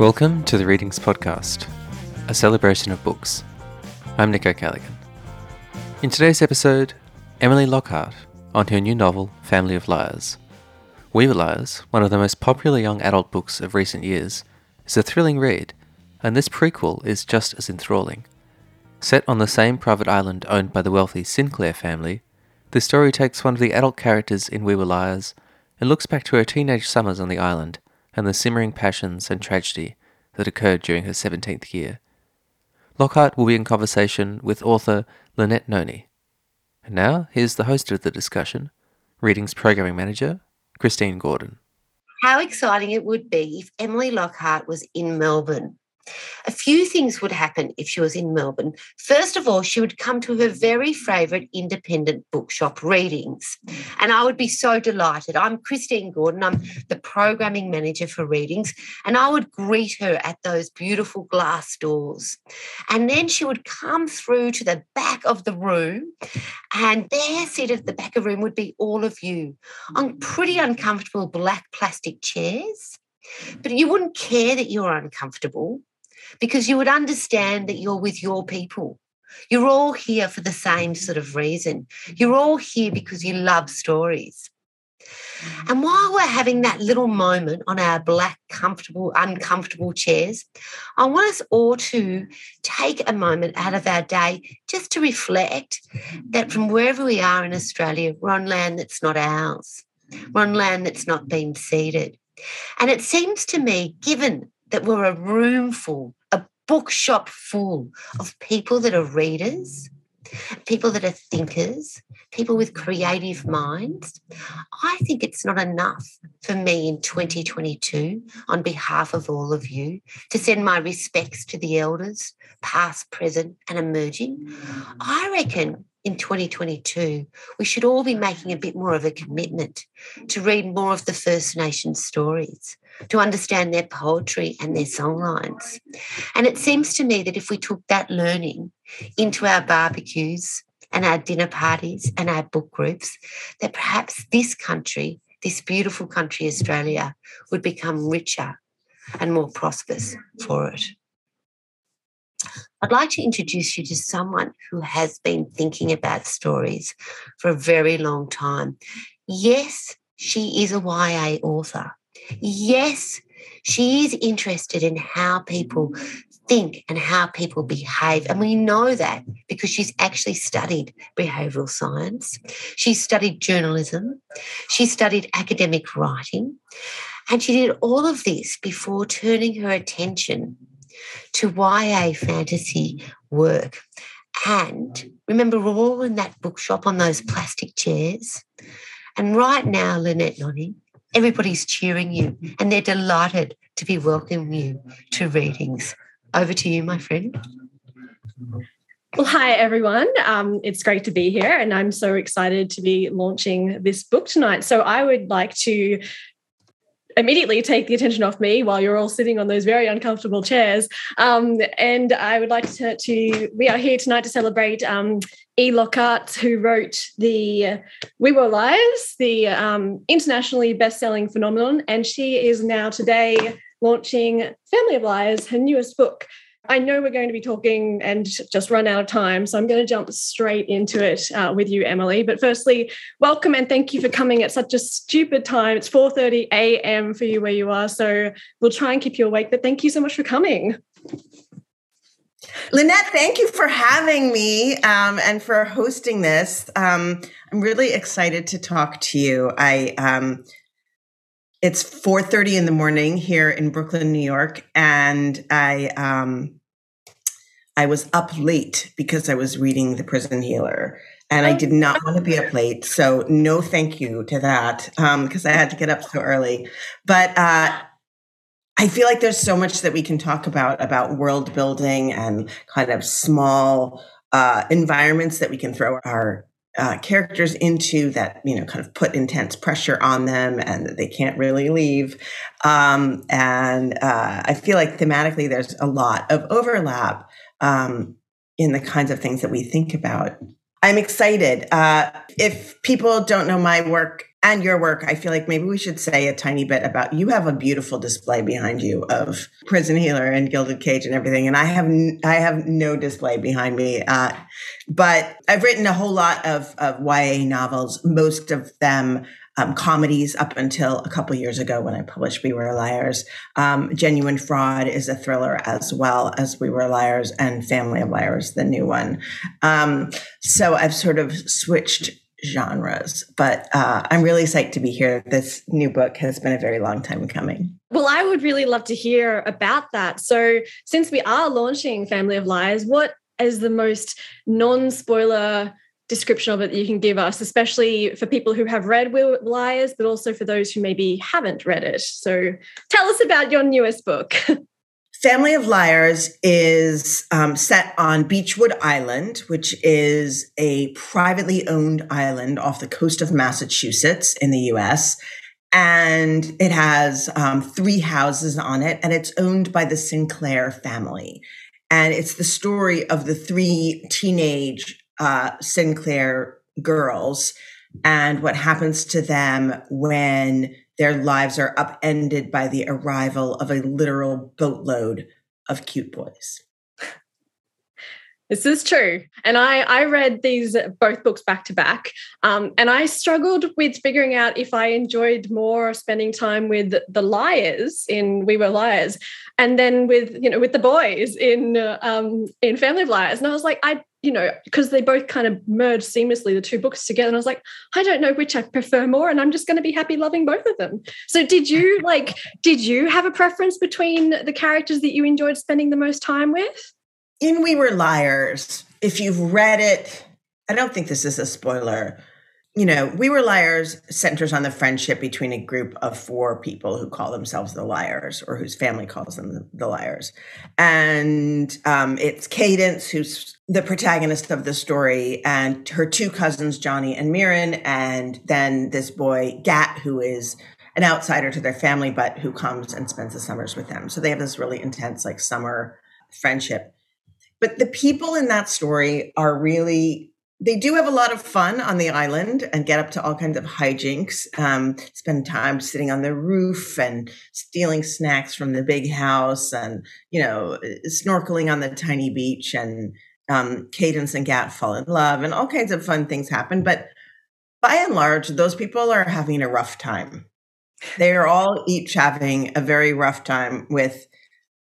Welcome to the Readings Podcast, a celebration of books. I'm Nick O'Callaghan. In today's episode, Emily Lockhart on her new novel, Family of Liars. We Were Liars, one of the most popular young adult books of recent years, is a thrilling read, and this prequel is just as enthralling. Set on the same private island owned by the wealthy Sinclair family, the story takes one of the adult characters in We Were Liars and looks back to her teenage summers on the island and the simmering passions and tragedy that occurred during her 17th year. Lockhart will be in conversation with author Lynette Noni. And now, here's the host of the discussion, Readings Programming Manager, Christine Gordon. How exciting it would be if Emily Lockhart was in Melbourne a few things would happen if she was in Melbourne. First of all, she would come to her very favourite independent bookshop readings. And I would be so delighted. I'm Christine Gordon, I'm the programming manager for readings, and I would greet her at those beautiful glass doors. And then she would come through to the back of the room, and there, seated at the back of the room, would be all of you on pretty uncomfortable black plastic chairs. But you wouldn't care that you're uncomfortable because you would understand that you're with your people. You're all here for the same sort of reason. You're all here because you love stories. And while we're having that little moment on our black, comfortable, uncomfortable chairs, I want us all to take a moment out of our day just to reflect that from wherever we are in Australia, we're on land that's not ours. We're on land that's not been ceded. And it seems to me, given that we're a room full a bookshop full of people that are readers, people that are thinkers, people with creative minds. I think it's not enough for me in 2022, on behalf of all of you, to send my respects to the elders, past, present, and emerging. I reckon in 2022, we should all be making a bit more of a commitment to read more of the First Nations stories, to understand their poetry and their songlines. And it seems to me that if we took that learning into our barbecues and our dinner parties and our book groups, that perhaps this country, this beautiful country, Australia, would become richer and more prosperous for it. I'd like to introduce you to someone who has been thinking about stories for a very long time. Yes, she is a YA author. Yes, she is interested in how people think and how people behave. And we know that because she's actually studied behavioral science. She studied journalism. She studied academic writing. And she did all of this before turning her attention to YA fantasy work. And remember, we're all in that bookshop on those plastic chairs. And right now, Lynette Noni, everybody's cheering you and they're delighted to be welcoming you to readings. Over to you, my friend. Well, hi, everyone. Um, it's great to be here, and I'm so excited to be launching this book tonight. So, I would like to immediately take the attention off me while you're all sitting on those very uncomfortable chairs. Um, and I would like to, to, we are here tonight to celebrate um, E. Lockhart, who wrote the We Were Liars, the um, internationally best-selling phenomenon, and she is now today launching Family of Liars, her newest book. I know we're going to be talking and just run out of time, so I'm going to jump straight into it uh, with you, Emily. But firstly, welcome and thank you for coming at such a stupid time. It's 4:30 a.m. for you where you are, so we'll try and keep you awake. But thank you so much for coming. Lynette, thank you for having me um, and for hosting this. Um, I'm really excited to talk to you. I um, it's 4:30 in the morning here in Brooklyn, New York, and I um, I was up late because I was reading The Prison Healer, and I did not want to be up late. So no, thank you to that because um, I had to get up so early. But uh, I feel like there's so much that we can talk about about world building and kind of small uh, environments that we can throw our uh, characters into that you know kind of put intense pressure on them and that they can't really leave um, and uh, i feel like thematically there's a lot of overlap um, in the kinds of things that we think about I'm excited. Uh, if people don't know my work and your work, I feel like maybe we should say a tiny bit about you have a beautiful display behind you of Prison Healer and Gilded Cage and everything, and I have n- I have no display behind me. Uh, but I've written a whole lot of of YA novels, most of them um, comedies up until a couple years ago when I published We Were Liars. Um, Genuine Fraud is a thriller as well as We Were Liars and Family of Liars, the new one. Um, so I've sort of switched genres, but uh, I'm really psyched to be here. This new book has been a very long time coming. Well, I would really love to hear about that. So, since we are launching Family of Liars, what is the most non spoiler description of it that you can give us, especially for people who have read Will Liars, but also for those who maybe haven't read it. So tell us about your newest book. Family of Liars is um, set on Beechwood Island, which is a privately owned island off the coast of Massachusetts in the US. And it has um, three houses on it, and it's owned by the Sinclair family. And it's the story of the three teenage uh, Sinclair girls and what happens to them when their lives are upended by the arrival of a literal boatload of cute boys. This is true. And I, I read these both books back to back. Um, and I struggled with figuring out if I enjoyed more spending time with the liars in We Were Liars and then with, you know, with the boys in um, in Family of Liars. And I was like, I you know, because they both kind of merged seamlessly, the two books together. And I was like, I don't know which I prefer more. And I'm just going to be happy loving both of them. So did you like, did you have a preference between the characters that you enjoyed spending the most time with? In We Were Liars, if you've read it, I don't think this is a spoiler you know, We Were Liars centers on the friendship between a group of four people who call themselves the Liars or whose family calls them the, Liars. And um, it's Cadence, who's the protagonist of the story, and her two cousins, Johnny and Mirren, and then this boy, Gat, who is an outsider to their family, but who comes and spends the summers with them. So they have this really intense, like, summer friendship. But the people in that story are really they do have a lot of fun on the island and get up to all kinds of hijinks. Um, spend time sitting on the roof and stealing snacks from the big house, and you know, snorkeling on the tiny beach. And um, Cadence and Gat fall in love, and all kinds of fun things happen. But by and large, those people are having a rough time. They are all each having a very rough time with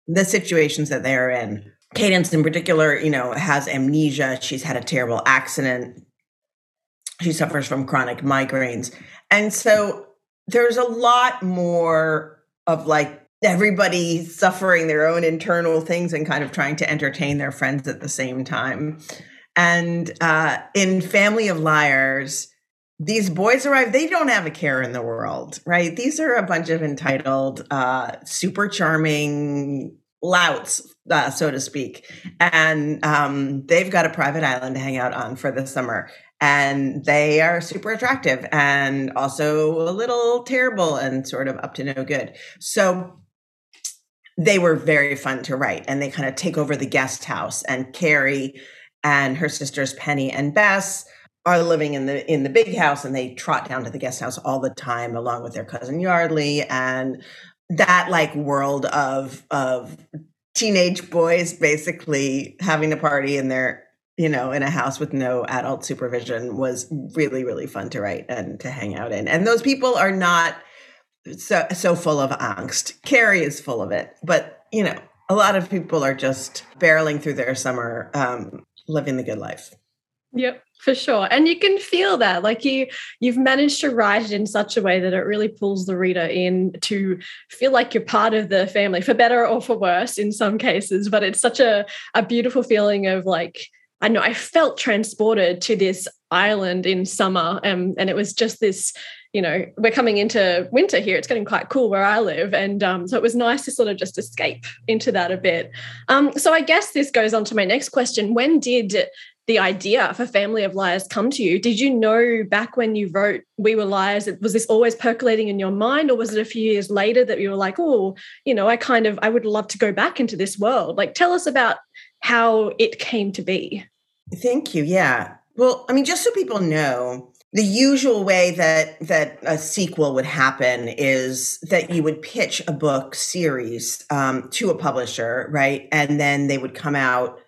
the situations that they are in. Cadence in particular, you know, has amnesia. She's had a terrible accident. She suffers from chronic migraines. And so there's a lot more of like everybody suffering their own internal things and kind of trying to entertain their friends at the same time. And uh, in Family of Liars, these boys arrive, they don't have a care in the world, right? These are a bunch of entitled, uh, super charming louts, uh, so to speak. And um, they've got a private island to hang out on for the summer. And they are super attractive and also a little terrible and sort of up to no good. So they were very fun to write. And they kind of take over the guest house. And Carrie and her sisters Penny and Bess are living in the in the big house and they trot down to the guest house all the time along with their cousin Yardley and that like world of of teenage boys basically having a party in their you know in a house with no adult supervision was really really fun to write and to hang out in. And those people are not so so full of angst. Carrie is full of it. But you know a lot of people are just barreling through their summer um, living the good life. Yep for sure. And you can feel that like you you've managed to write it in such a way that it really pulls the reader in to feel like you're part of the family for better or for worse in some cases. But it's such a, a beautiful feeling of like i know i felt transported to this island in summer um, and it was just this you know we're coming into winter here it's getting quite cool where i live and um, so it was nice to sort of just escape into that a bit. Um, so i guess this goes on to my next question. When did the idea for Family of Liars come to you? Did you know back when you wrote We Were Liars, was this always percolating in your mind, or was it a few years later that you were like, oh, you know, I kind of, I would love to go back into this world? Like, tell us about how it came to be. Thank you. Yeah. Well, I mean, just so people know, the usual way that that a sequel would happen is that you would pitch a book series um, to a publisher, right, and then they would come out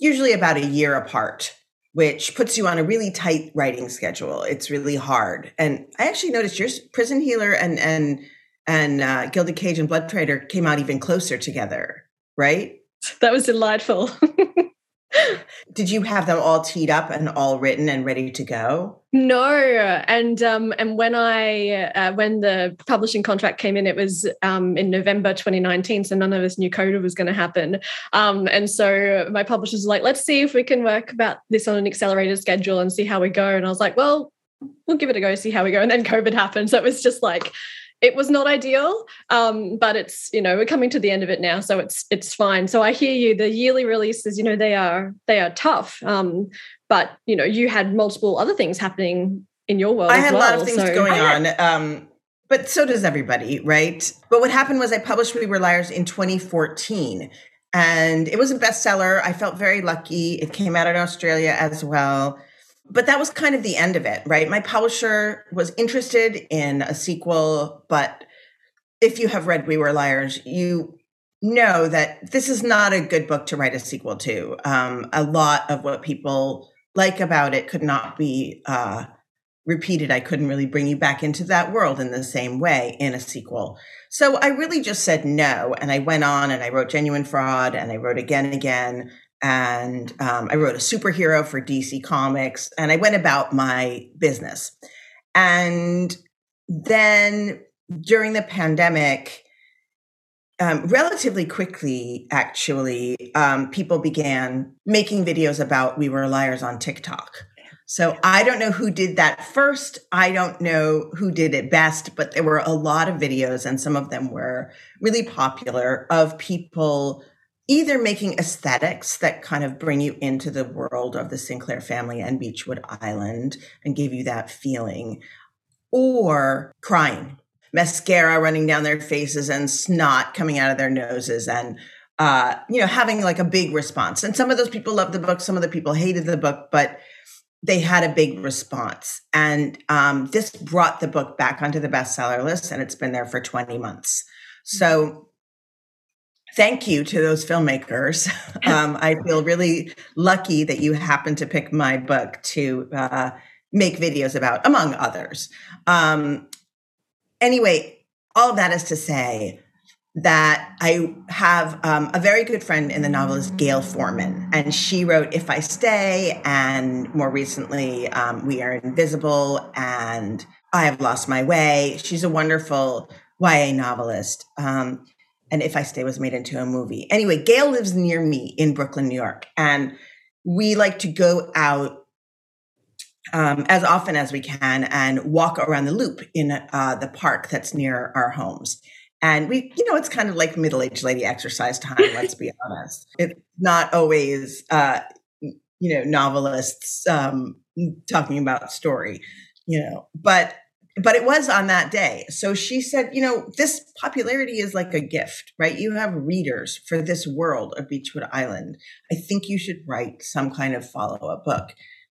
usually about a year apart, which puts you on a really tight writing schedule. It's really hard, and I actually noticed your Prison Healer, and and and uh, Gilded Cage and Blood Traitor came out even closer together, right? That was delightful. Did you have them all teed up and all written and ready to go? No, and um, and when I uh, when the publishing contract came in, it was um, in November 2019, so none of us knew COVID was going to happen. Um, and so my publishers were like, "Let's see if we can work about this on an accelerated schedule and see how we go." And I was like, "Well, we'll give it a go, see how we go." And then COVID happened, so it was just like it was not ideal um, but it's you know we're coming to the end of it now so it's it's fine. So i hear you the yearly releases you know they are they are tough um, but you know you had multiple other things happening in your world i had well, a lot of things so. going on um, but so does everybody right? But what happened was i published we were liars in 2014 and it was a bestseller. I felt very lucky. It came out in australia as well but that was kind of the end of it, right? My publisher was interested in a sequel, but if you have read We Were Liars, you know that this is not a good book to write a sequel to. Um, a lot of what people like about it could not be uh, repeated. I couldn't really bring you back into that world in the same way in a sequel. So I really just said no. And I went on and I wrote Genuine Fraud and I wrote Again Again and um, I wrote a superhero for DC Comics, and I went about my business. And then during the pandemic, um, relatively quickly, actually, um, people began making videos about We Were Liars on TikTok. So I don't know who did that first. I don't know who did it best, but there were a lot of videos, and some of them were really popular of people either making aesthetics that kind of bring you into the world of the Sinclair family and Beechwood Island and give you that feeling, or crying, mascara running down their faces and snot coming out of their noses and uh, you know, having like a big response. And some of those people loved the book, some of the people hated the book, but they had a big response. And um, this brought the book back onto the bestseller list, and it's been there for 20 months. So thank you to those filmmakers. Um, I feel really lucky that you happened to pick my book to uh, make videos about, among others. Um, anyway, all of that is to say that I have um, a very good friend in the novelist Gayle Forman, and she wrote If I Stay, and more recently, um, We Are Inevitable, and I Have Lost My Way. She's a wonderful YA novelist. Um, and If I Stay was made into a movie. Anyway, Gayle lives near me in Brooklyn, New York, and we like to go out um, as often as we can and walk around the loop in uh, the park that's near our homes. And we, you know, it's kind of like middle aged lady exercise time, let's be honest. It's not always, uh, you know, novelists um, talking about story, you know, but but it was on that day. So she said, you know, this popularity is like a gift, right? You have readers for this world of Beechwood Island. I think you should write some kind of follow up book.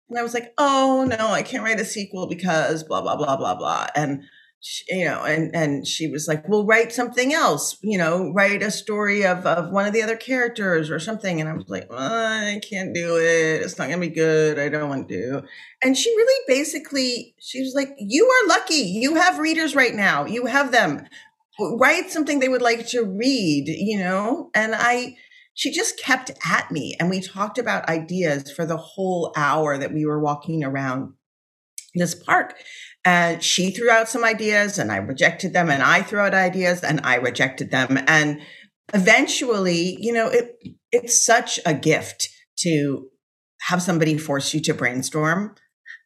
And I was like, oh no, I can't write a sequel because blah, blah, blah, blah, blah. And you know, and and she was like, "Well, write something else. You know, write a story of of one of the other characters or something." And I was like, "I can't do it. It's not gonna be good. I don't want to." And she really basically, she was like, "You are lucky. You have readers right now. You have them. Write something they would like to read." You know, and I. She just kept at me, and we talked about ideas for the whole hour that we were walking around this park. And she threw out some ideas and I rejected them, and I threw out ideas and I rejected them. And eventually, you know, it it's such a gift to have somebody force you to brainstorm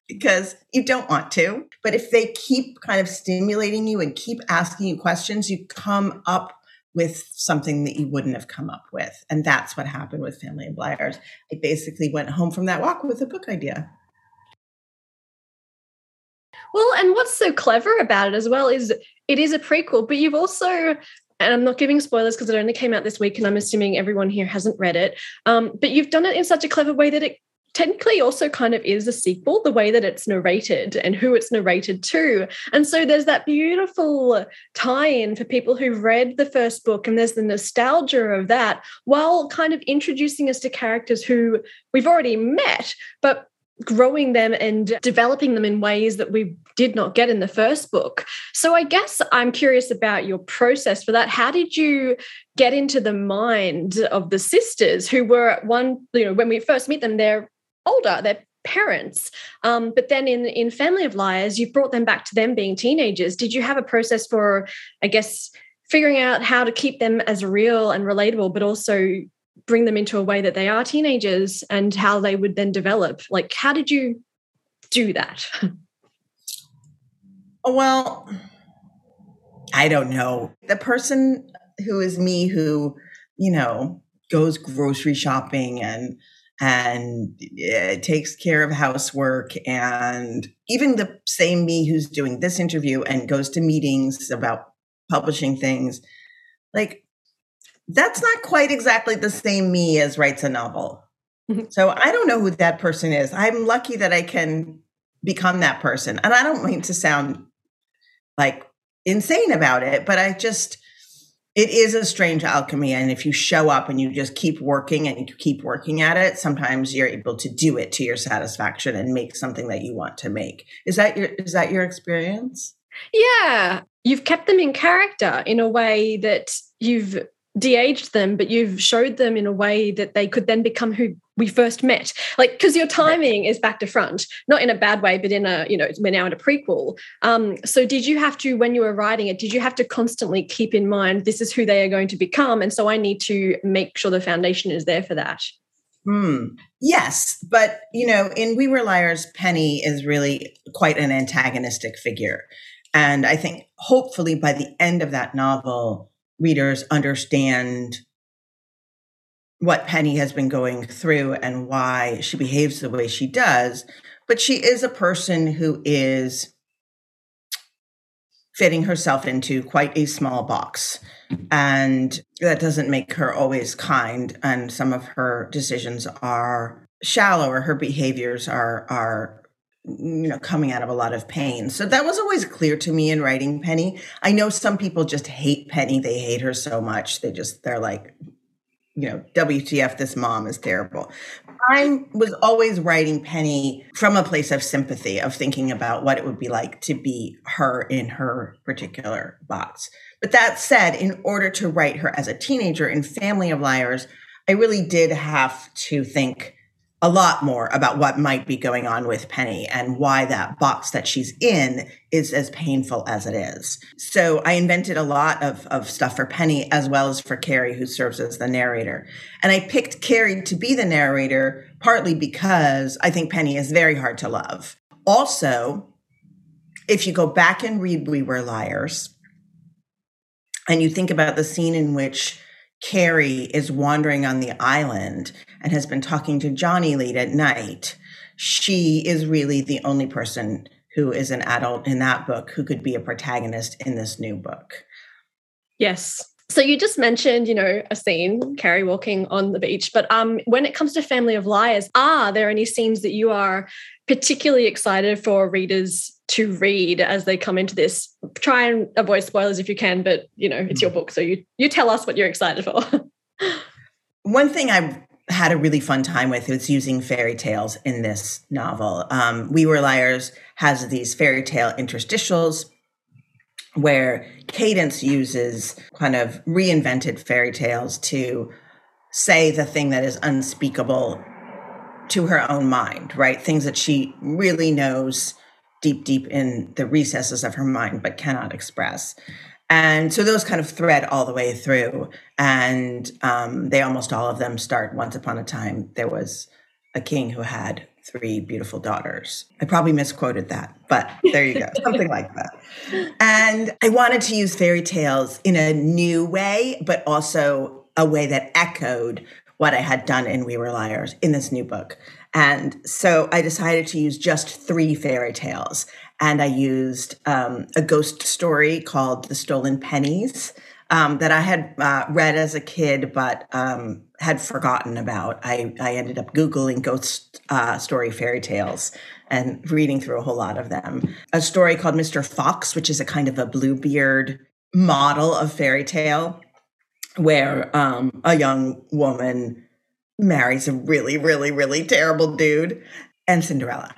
because you don't want to. But if they keep kind of stimulating you and keep asking you questions, you come up with something that you wouldn't have come up with. And that's what happened with Family of Liars. I basically went home from that walk with a book idea. Well, and what's so clever about it as well is it is a prequel, but you've also and I'm not giving spoilers because it only came out this week, and I'm assuming everyone here hasn't read it. Um, but you've done it in such a clever way that it technically also kind of is a sequel, the way that it's narrated and who it's narrated to. And so there's that beautiful tie in for people who've read the first book, and there's the nostalgia of that, while kind of introducing us to characters who we've already met, but growing them and developing them in ways that we did not get in the first book. So I guess I'm curious about your process for that. How did you get into the mind of the sisters who were at one, you know, when we first meet them, they're older, they're parents. Um, but then in in Family of Liars, you brought them back to them being teenagers. Did you have a process for, I guess, figuring out how to keep them as real and relatable, but also bring them into a way that they are teenagers and how they would then develop? Like, how did you do that? Well, I don't know. The person who is me who, you know, goes grocery shopping and and uh, takes care of housework and even the same me who's doing this interview and goes to meetings about publishing things like that's not quite exactly the same me as writes a novel. So i don't know who that person is. I'm lucky that i can become that person. And i don't mean to sound like insane about it but i just it is a strange alchemy and if you show up and you just keep working and you keep working at it sometimes you're able to do it to your satisfaction and make something that you want to make. Is that your is that your experience? Yeah you've kept them in character in a way that you've de-aged them but you've showed them in a way that they could then become who we first met like because your timing is back to front not in a bad way but in a you know we're now in a prequel um so did you have to when you were writing it did you have to constantly keep in mind this is who they are going to become and so i need to make sure the foundation is there for that Hmm. Yes, but you know, in We Were Liars, Penny is really quite an antagonistic figure. And I think hopefully by the end of that novel, readers understand what Penny has been going through and why she behaves the way she does. But she is a person who is fitting herself into quite a small box. And that doesn't make her always kind. And some of her decisions are shallow or her behaviors are, are you know coming out of a lot of pain so that was always clear to me in writing penny i know some people just hate penny they hate her so much they just they're like you know wtf this mom is terrible. I was always writing penny from a place of sympathy of thinking about what it would be like to be her in her particular box. But that said in order to write her as a teenager in family of liars i really did have to think a lot more about what might be going on with Penny and why that box that she's in is as painful as it is. So I invented a lot of, of stuff for Penny as well as for Carrie, who serves as the narrator. And I picked Carrie to be the narrator partly because I think Penny is very hard to love. Also, if you go back and read We Were Liars, and you think about the scene in which Carrie is wandering on the island and has been talking to Johnny late at night, she is really the only person who is an adult in that book who could be a protagonist in this new book. Yes. So you just mentioned, you know, a scene, Carrie walking on the beach. But um, when it comes to Family of Liars, are there any scenes that you are particularly excited for readers to read as they come into this. Try and avoid spoilers if you can, but you know, it's your mm. book, so you you tell us what you're excited for. One thing I've had a really fun time with was using fairy tales in this novel. Um, we Were Liars has these fairy tale interstitials where Cadence uses kind of reinvented fairy tales to say the thing that is unspeakable to her own mind, right? Things that she really knows deep, deep in the recesses of her mind, but cannot express. And so those kind of thread all the way through. And um, they almost all of them start once upon a time, there was a king who had three beautiful daughters. I probably misquoted that, but there you go, something like that. And I wanted to use fairy tales in a new way, but also a way that echoed what I had done in We Were Liars in this new book. And so I decided to use just three fairy tales. and I used um, a ghost story called The Stolen Pennies um, that I had uh, read as a kid, but um, had forgotten about. I, I ended up Googling ghost uh, story fairy tales and reading through a whole lot of them. A story called Mr. Fox, which is a kind of a Bluebeard model of fairy tale where um, a young woman marries a really, really, really terrible dude and Cinderella.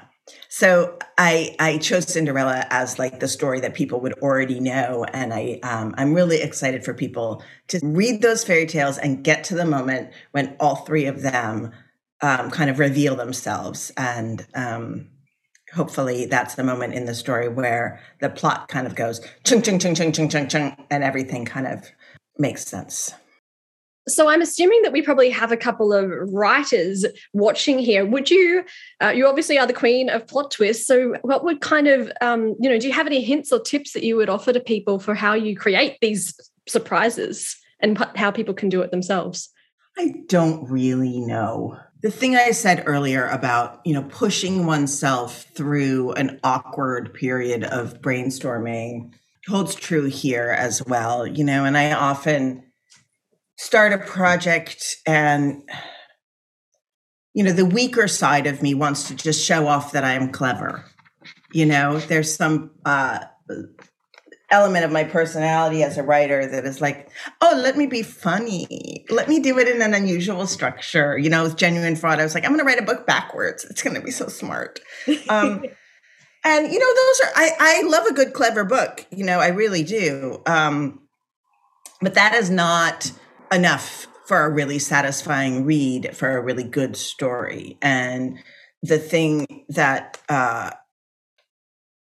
So I I chose Cinderella as like the story that people would already know, and I um, I'm really excited for people to read those fairy tales and get to the moment when all three of them um, kind of reveal themselves, and um, hopefully that's the moment in the story where the plot kind of goes chung chung chung chung chung chung chung, and everything kind of makes sense. So I'm assuming that we probably have a couple of writers watching here. Would you? Uh, you obviously are the queen of plot twists. So what would kind of um, you know? Do you have any hints or tips that you would offer to people for how you create these surprises and how people can do it themselves? I don't really know. The thing I said earlier about, you know, pushing oneself through an awkward period of brainstorming holds true here as well, you know, and I often start a project and you know the weaker side of me wants to just show off that i'm clever. You know there's some uh element of my personality as a writer that is like oh let me be funny. Let me do it in an unusual structure. You know with genuine fraud i was like i'm going to write a book backwards. It's going to be so smart. Um and you know those are i i love a good clever book you know i really do. Um but that is not enough for a really satisfying read for a really good story. And the thing that uh,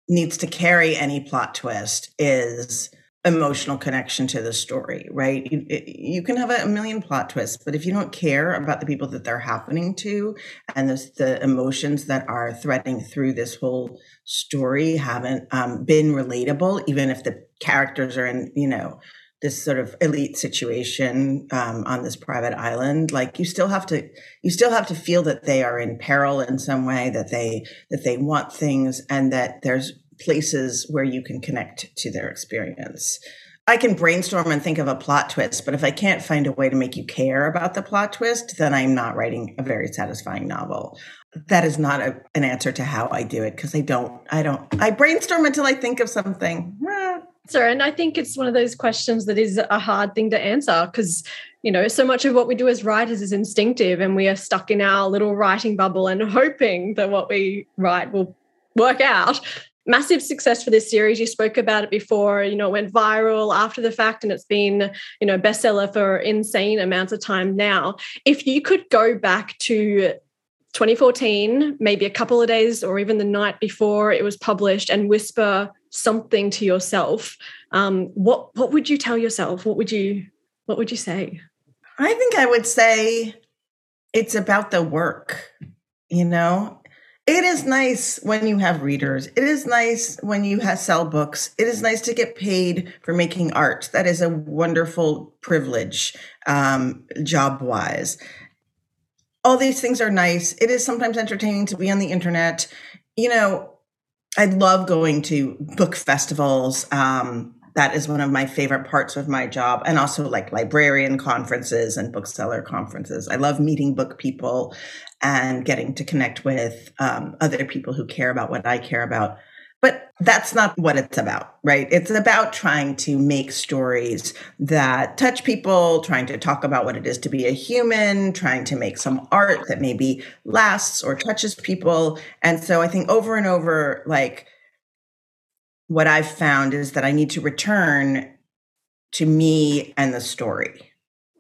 needs to carry any plot twist is emotional connection to the story right? You, you can have a million plot twists but if you don't care about the people that they're happening to and the, the emotions that are threading through this whole story haven't um, been relatable even if the characters are in you know this sort of elite situation um, on this private island like you still have to you still have to feel that they are in peril in some way that they that they want things and that there's places where you can connect to their experience. I can brainstorm and think of a plot twist but if i can't find a way to make you care about the plot twist then i'm not writing a very satisfying novel. That is not a, an answer to how i do it because i don't i don't i brainstorm until i think of something and I think it's one of those questions that is a hard thing to answer because, you know, so much of what we do as writers is instinctive and we are stuck in our little writing bubble and hoping that what we write will work out. Massive success for this series. You spoke about it before, you know, it went viral after the fact and it's been, you know, bestseller for insane amounts of time now. If you could go back to 2014, maybe a couple of days or even the night before it was published, and whisper something to yourself, um, what what would you tell yourself? What would you what would you say? I think I would say it's about the work. You know, it is nice when you have readers. It is nice when you have sell books. It is nice to get paid for making art. That is a wonderful privilege, um, job wise. All these things are nice. It is sometimes entertaining to be on the internet. You know, I love going to book festivals. Um, that is one of my favorite parts of my job, and also like librarian conferences and bookseller conferences. I love meeting book people and getting to connect with um, other people who care about what I care about. But that's not what it's about, right? It's about trying to make stories that touch people, trying to talk about what it is to be a human, trying to make some art that maybe lasts or touches people. And so I think over and over, like, what I've found is that I need to return to me and the story,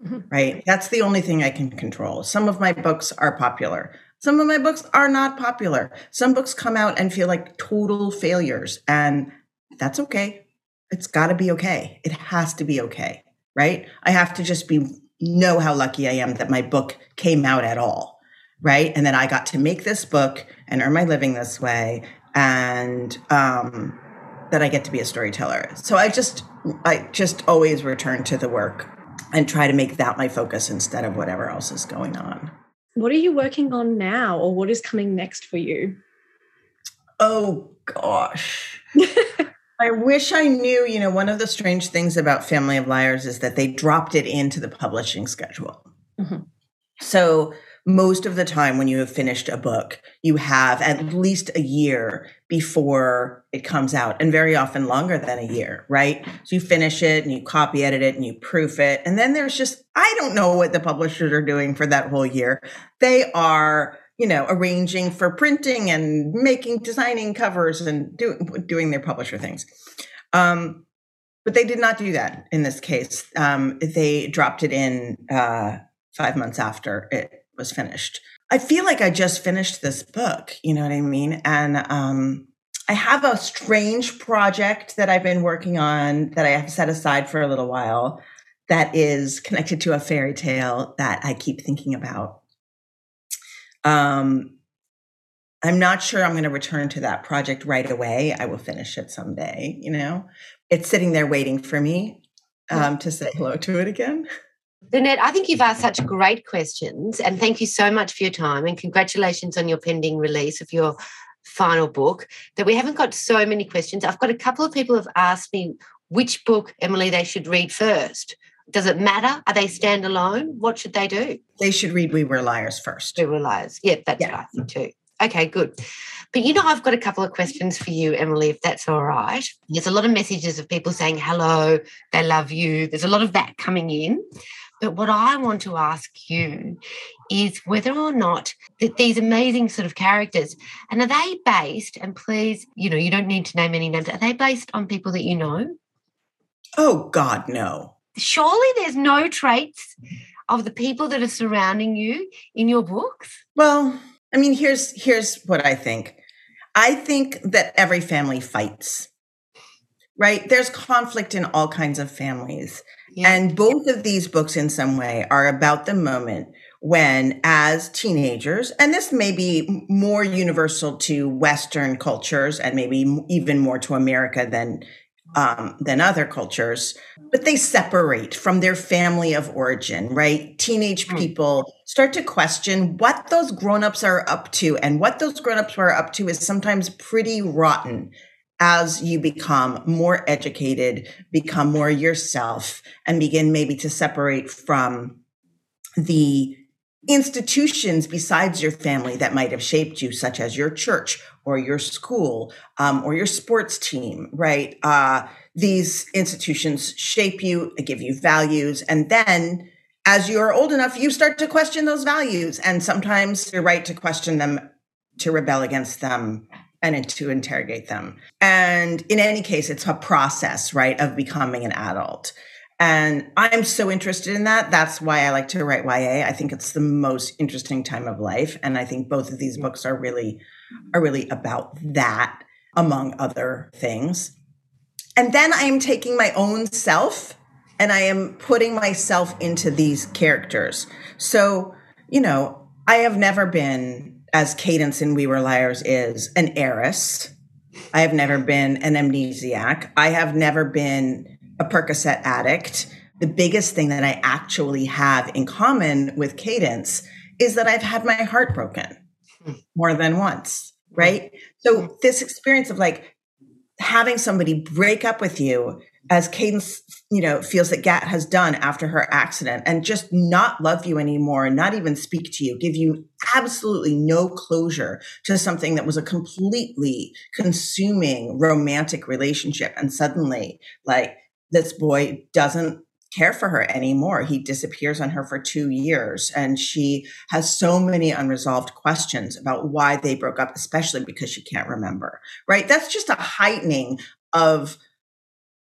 mm-hmm. right? That's the only thing I can control. Some of my books are popular. Some of my books are not popular. Some books come out and feel like total failures, and that's okay. It's got to be okay. It has to be okay, right? I have to just be know how lucky I am that my book came out at all, right? And that I got to make this book and earn my living this way, and um, that I get to be a storyteller. So I just, I just always return to the work and try to make that my focus instead of whatever else is going on. What are you working on now, or what is coming next for you? Oh gosh. I wish I knew, you know, one of the strange things about Family of Liars is that they dropped it into the publishing schedule. Mm-hmm. So most of the time when you have finished a book, you have at least a year before it comes out, and very often longer than a year, right? So you finish it and you copy edit it and you proof it. And then there's just, I don't know what the publishers are doing for that whole year. They are you know, arranging for printing and making, designing covers and doing doing their publisher things. Um, but they did not do that in this case. Um, they dropped it in uh, five months after it was finished. I feel like I just finished this book. You know what I mean? And um, I have a strange project that I've been working on that I have set aside for a little while that is connected to a fairy tale that I keep thinking about um, I'm not sure I'm going to return to that project right away. I will finish it someday, you know. It's sitting there waiting for me um, to say hello to it again. Lynette, I think you've asked such great questions, and thank you so much for your time. And congratulations on your pending release of your final book. That we haven't got so many questions. I've got a couple of people have asked me which book, Emily, they should read first. Does it matter? Are they standalone? What should they do? They should read We Were Liars first. We Were Liars. Yeah, that's yeah. what I think too. Okay, good. But you know, I've got a couple of questions for you, Emily, if that's all right. There's a lot of messages of people saying hello, they love you. There's a lot of that coming in. But what I want to ask you is whether or not that these amazing sort of characters, and are they based, and please, you know, you don't need to name any names, are they based on people that you know? Oh, God, no. Surely there's no traits of the people that are surrounding you in your books? Well i mean here's here's what i think. I think that every family fights right? There's conflict in all kinds of families yeah. and both of these books in some way are about the moment when as teenagers and this may be more universal to western cultures and maybe even more to america than um, than other cultures, but they separate from their family of origin, right? Teenage people start to question what those grown-ups are up to. And what those grown-ups are up to is sometimes pretty rotten as you become more educated, become more yourself, and begin maybe to separate from the institutions besides your family that might have shaped you, such as your church or your school um, or your sports team, right? Uh, these institutions shape you, give you values, and then as you're old enough, you start to question those values, and sometimes you're right to question them, to rebel against them, and to interrogate them. And in any case, it's a process, right, of becoming an adult. And I'm so interested in that. That's why I like to write YA. I think it's the most interesting time of life. And I think both of these books are really, mm-hmm. are really about that, among other things. And then I am taking my own self and I am putting myself into these characters. So, you know, I have never been, as Cadence in We Were Liars is, an heiress. I have never been an amnesiac. I have never been a Percocet addict. The biggest thing that I actually have in common with Cadence is that I've had my heart broken more than once, right? So this experience of like having somebody break up with you as Cadence, you know, feels that Gat has done after her accident and just not love you anymore and not even speak to you, give you absolutely no closure to something that was a completely consuming romantic relationship. And suddenly, like, this boy doesn't care for her anymore. He disappears on her for two years. And she has so many unresolved questions about why they broke up, especially because she can't remember, right? That's just a heightening of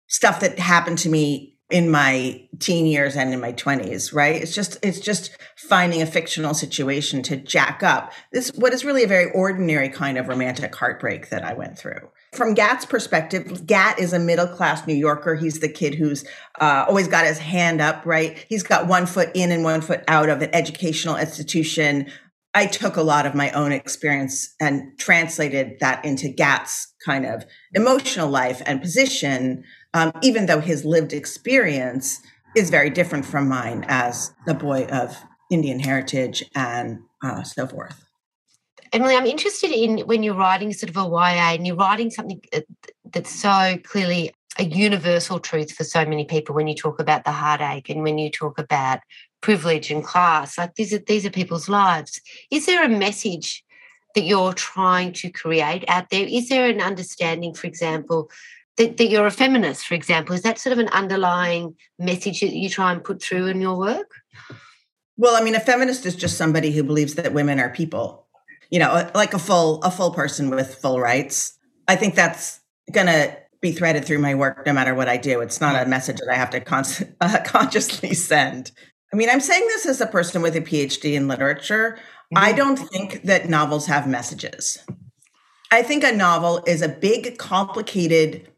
stuff that happened to me in my teen years and in my 20s right it's just it's just finding a fictional situation to jack up this what is really a very ordinary kind of romantic heartbreak that i went through from Gat's perspective, Gat is a middle class New Yorker. He's the kid who's uh, always got his hand up, right? He's got one foot in and one foot out of an educational institution. I took a lot of my own experience and translated that into Gat's kind of emotional life and position, um, even though his lived experience is very different from mine as a boy of Indian heritage and uh, so forth. Emily, I'm interested in when you're writing sort of a YA and you're writing something that's so clearly a universal truth for so many people when you talk about the heartache and when you talk about privilege and class like these are these are people's lives is there a message that you're trying to create out there is there an understanding for example that, that you're a feminist for example is that sort of an underlying message that you try and put through in your work well i mean a feminist is just somebody who believes that women are people you know like a full a full person with full rights i think that's gonna be threaded through my work no matter what I do. It's not a message that I have to con- uh, consciously send. I mean, I'm saying this as a person with a PhD in literature. Mm-hmm. I don't think that novels have messages. I think a novel is a big, complicated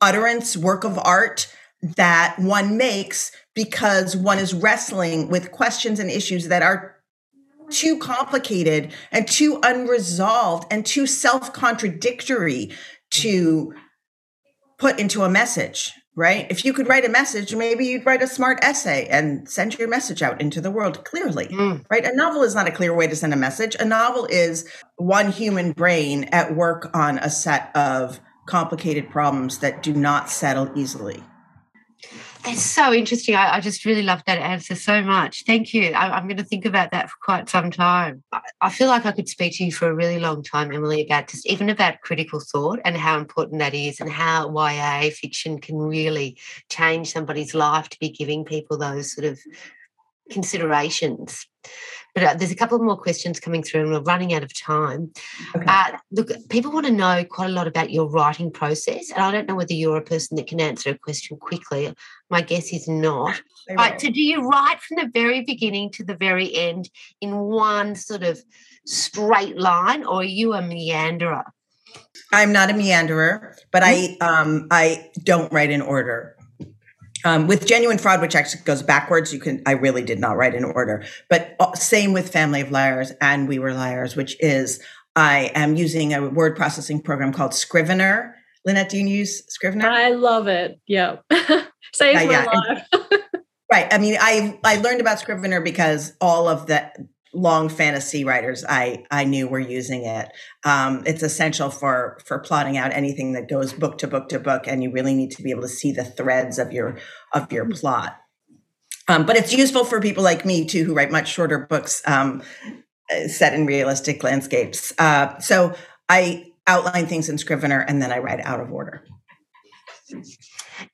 utterance, work of art that one makes because one is wrestling with questions and issues that are too complicated and too unresolved and too self contradictory to put into a message, right? If you could write a message, maybe you'd write a smart essay and send your message out into the world clearly, mm. right? A novel is not a clear way to send a message. A novel is one human brain at work on a set of complicated problems that do not settle easily. That's so interesting. I, I, just really love that answer so much. Thank you. I, am going to think about that for quite some time. I, I, feel like I could speak to you for a really long time, Emily, about just even about critical thought and how important that is, and how YA fiction can really change somebody's life to be giving people those sort of considerations. But uh, there's a couple more questions coming through, and we're running out of time. Okay. Uh, look, people want to know quite a lot about your writing process, and I don't know whether you're a person that can answer a question quickly. My guess is not. Right. So, do you write from the very beginning to the very end in one sort of straight line, or are you a meanderer? I'm not a meanderer, but I mm. um, I don't write in order. Um, with genuine fraud, which actually goes backwards, you can. I really did not write in order, but uh, same with Family of Liars and We Were Liars, which is I am using a word processing program called Scrivener. Lynette, do you use Scrivener? I love it. Yeah, saves uh, yeah. my life. right. I mean, I I learned about Scrivener because all of the long fantasy writers I I knew were using it. Um, it's essential for for plotting out anything that goes book to book to book, and you really need to be able to see the threads of your of your plot. Um, but it's useful for people like me too, who write much shorter books um, set in realistic landscapes. Uh, so I outline things in Scrivener, and then I write out of order.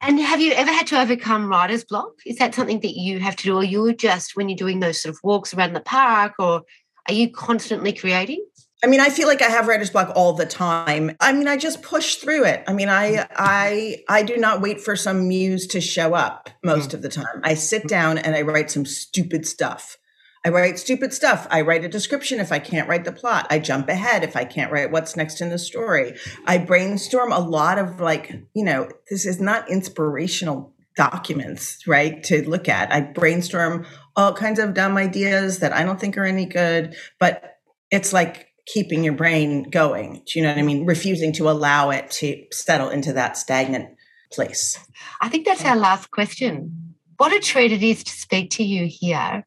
And have you ever had to overcome writer's block? Is that something that you have to do, or you're just when you're doing those sort of walks around the park, or are you constantly creating? I mean, I feel like I have writer's block all the time. I mean, I just push through it. I mean, I I I do not wait for some muse to show up most mm. of the time. I sit down and I write some stupid stuff. I write stupid stuff. I write a description if I can't write the plot. I jump ahead if I can't write what's next in the story. I brainstorm a lot of like, you know, this is not inspirational documents, right, to look at. I brainstorm all kinds of dumb ideas that I don't think are any good, but it's like keeping your brain going. Do you know what I mean? Refusing to allow it to settle into that stagnant place. I think that's our last question what a treat it is to speak to you here.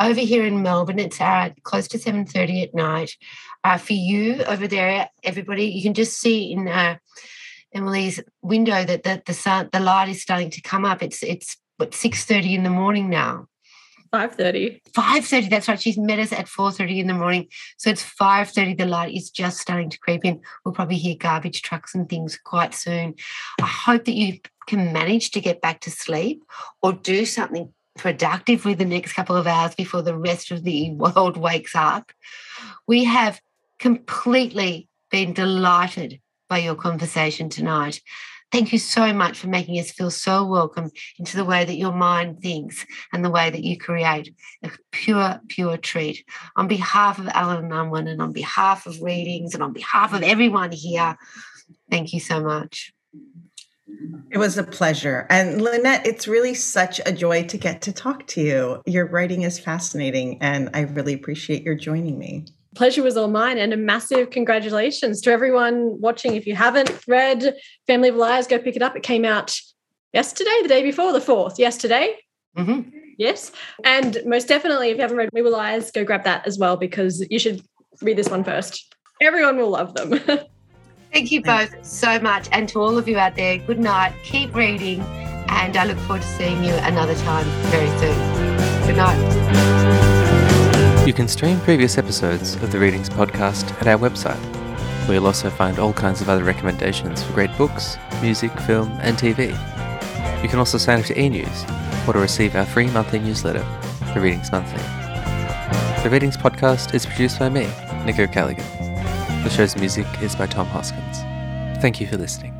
Over here in Melbourne, it's uh, close to 7.30 at night. Uh, for you over there, everybody, you can just see in uh, Emily's window that the, the sun, the light is starting to come up. It's it's what 6.30 in the morning now. 5.30. 5.30, that's right. She's met us at 4.30 in the morning. So it's 5.30. The light is just starting to creep in. We'll probably hear garbage trucks and things quite soon. I hope that you can manage to get back to sleep or do something productive with the next couple of hours before the rest of the world wakes up. We have completely been delighted by your conversation tonight. Thank you so much for making us feel so welcome into the way that your mind thinks and the way that you create a pure, pure treat. On behalf of Allen Unwin and on behalf of Readings and on behalf of everyone here, thank you so much. It was a pleasure. And Lynette, it's really such a joy to get to talk to you. Your writing is fascinating, and I really appreciate your joining me pleasure was all mine and a massive congratulations to everyone watching if you haven't read family of liars go pick it up it came out yesterday the day before the 4th yesterday mm-hmm. yes and most definitely if you haven't read we were liars go grab that as well because you should read this one first. Everyone will love them. Thank you both so much. And to all of you out there, good night. Keep reading. And I look forward to seeing you another time very soon. Good night. You can stream previous episodes of the Readings podcast at our website, where you'll also find all kinds of other recommendations for great books, music, film, and TV. You can also sign up to e-news or to receive our free monthly newsletter, The Readings Monthly. The Readings podcast is produced by me, Nico Callaghan. The show's music is by Tom Hoskins. Thank you for listening.